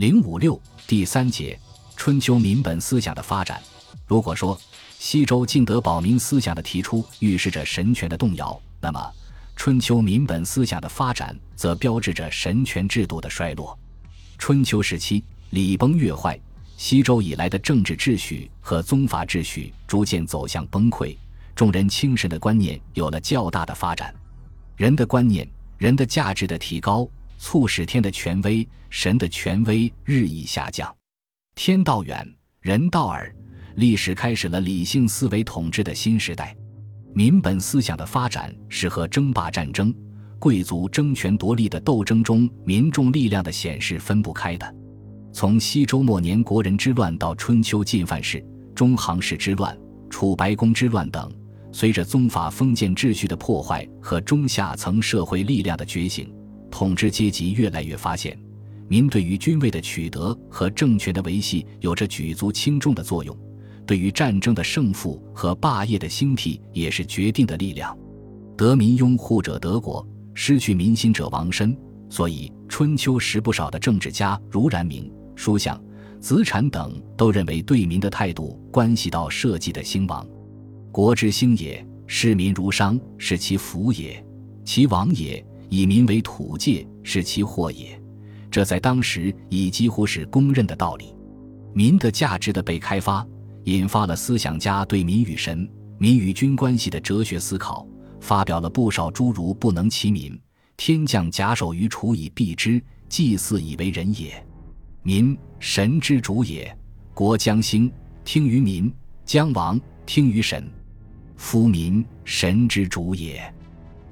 零五六第三节，春秋民本思想的发展。如果说西周敬德保民思想的提出预示着神权的动摇，那么春秋民本思想的发展则标志着神权制度的衰落。春秋时期，礼崩乐坏，西周以来的政治秩序和宗法秩序逐渐走向崩溃，众人轻神的观念有了较大的发展，人的观念、人的价值的提高。促使天的权威、神的权威日益下降，天道远，人道耳，历史开始了理性思维统治的新时代。民本思想的发展是和争霸战争、贵族争权夺利的斗争中民众力量的显示分不开的。从西周末年国人之乱到春秋进犯氏、中行氏之乱、楚白宫之乱等，随着宗法封建秩序的破坏和中下层社会力量的觉醒。统治阶级越来越发现，民对于君位的取得和政权的维系有着举足轻重的作用，对于战争的胜负和霸业的兴替也是决定的力量。得民拥护者得国，失去民心者亡身。所以，春秋时不少的政治家如冉明、叔向、子产等都认为，对民的态度关系到社稷的兴亡。国之兴也，视民如商，是其福也；其亡也。以民为土界是其祸也，这在当时已几乎是公认的道理。民的价值的被开发，引发了思想家对民与神、民与君关系的哲学思考，发表了不少诸如“不能其民，天降假手于楚以避之，祭祀以为人也”，“民神之主也，国将兴听于民，将亡听于神，夫民神之主也。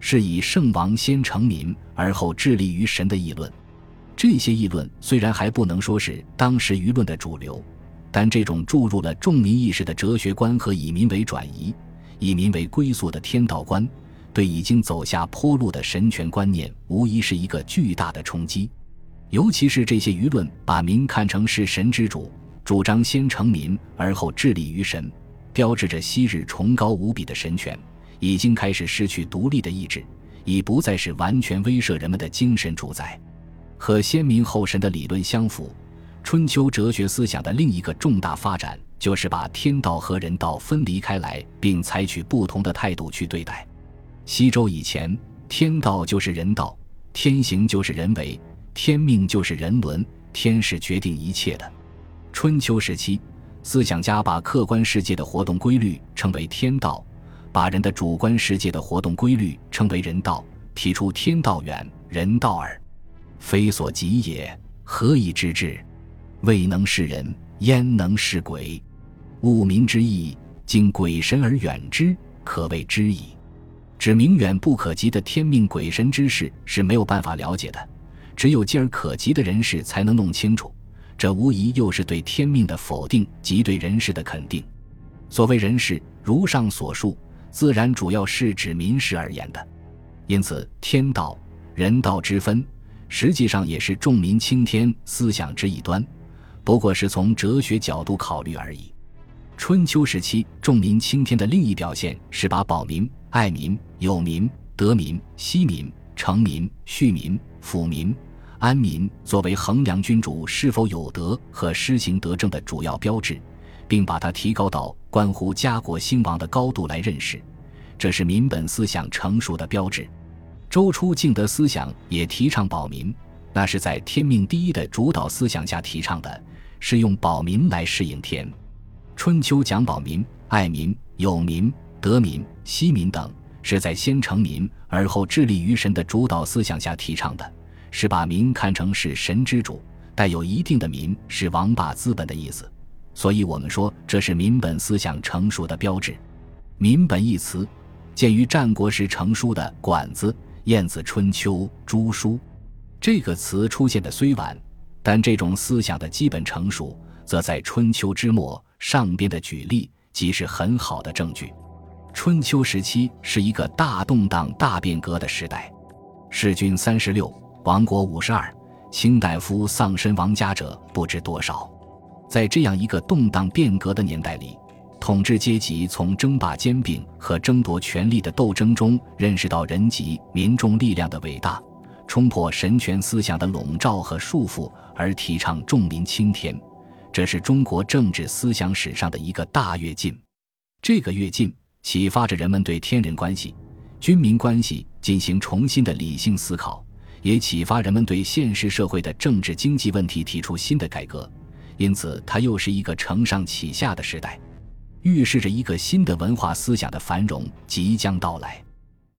是以圣王先成民，而后致力于神的议论。这些议论虽然还不能说是当时舆论的主流，但这种注入了众民意识的哲学观和以民为转移、以民为归宿的天道观，对已经走下坡路的神权观念，无疑是一个巨大的冲击。尤其是这些舆论把民看成是神之主，主张先成民而后致力于神，标志着昔日崇高无比的神权。已经开始失去独立的意志，已不再是完全威慑人们的精神主宰。和先民后神的理论相符，春秋哲学思想的另一个重大发展，就是把天道和人道分离开来，并采取不同的态度去对待。西周以前，天道就是人道，天行就是人为，天命就是人伦，天是决定一切的。春秋时期，思想家把客观世界的活动规律称为天道。把人的主观世界的活动规律称为人道，提出天道远，人道耳，非所及也。何以知之？未能是人，焉能是鬼？物民之意，经鬼神而远之，可谓知矣。指明远不可及的天命鬼神之事是没有办法了解的，只有近而可及的人事才能弄清楚。这无疑又是对天命的否定及对人事的肯定。所谓人事，如上所述。自然主要是指民事而言的，因此天道、人道之分，实际上也是重民轻天思想之一端，不过是从哲学角度考虑而已。春秋时期重民轻天的另一表现是把保民、爱民、有民、得民、惜民、成民、恤民、抚民、安民作为衡量君主是否有德和施行德政的主要标志。并把它提高到关乎家国兴亡的高度来认识，这是民本思想成熟的标志。周初敬德思想也提倡保民，那是在天命第一的主导思想下提倡的，是用保民来适应天。春秋讲保民、爱民、有民、得民、惜民等，是在先成民而后致力于神的主导思想下提倡的，是把民看成是神之主，带有一定的民是王霸资本的意思。所以，我们说这是民本思想成熟的标志。民本一词，见于战国时成书的《管子》《晏子春秋》《诸书》。这个词出现的虽晚，但这种思想的基本成熟，则在春秋之末。上边的举例即是很好的证据。春秋时期是一个大动荡、大变革的时代。世君三十六，亡国五十二，卿大夫丧身亡家者不知多少。在这样一个动荡变革的年代里，统治阶级从争霸兼并和争夺权力的斗争中认识到人及民众力量的伟大，冲破神权思想的笼罩和束缚，而提倡重民轻天。这是中国政治思想史上的一个大跃进。这个跃进启发着人们对天人关系、军民关系进行重新的理性思考，也启发人们对现实社会的政治经济问题提出新的改革。因此，它又是一个承上启下的时代，预示着一个新的文化思想的繁荣即将到来。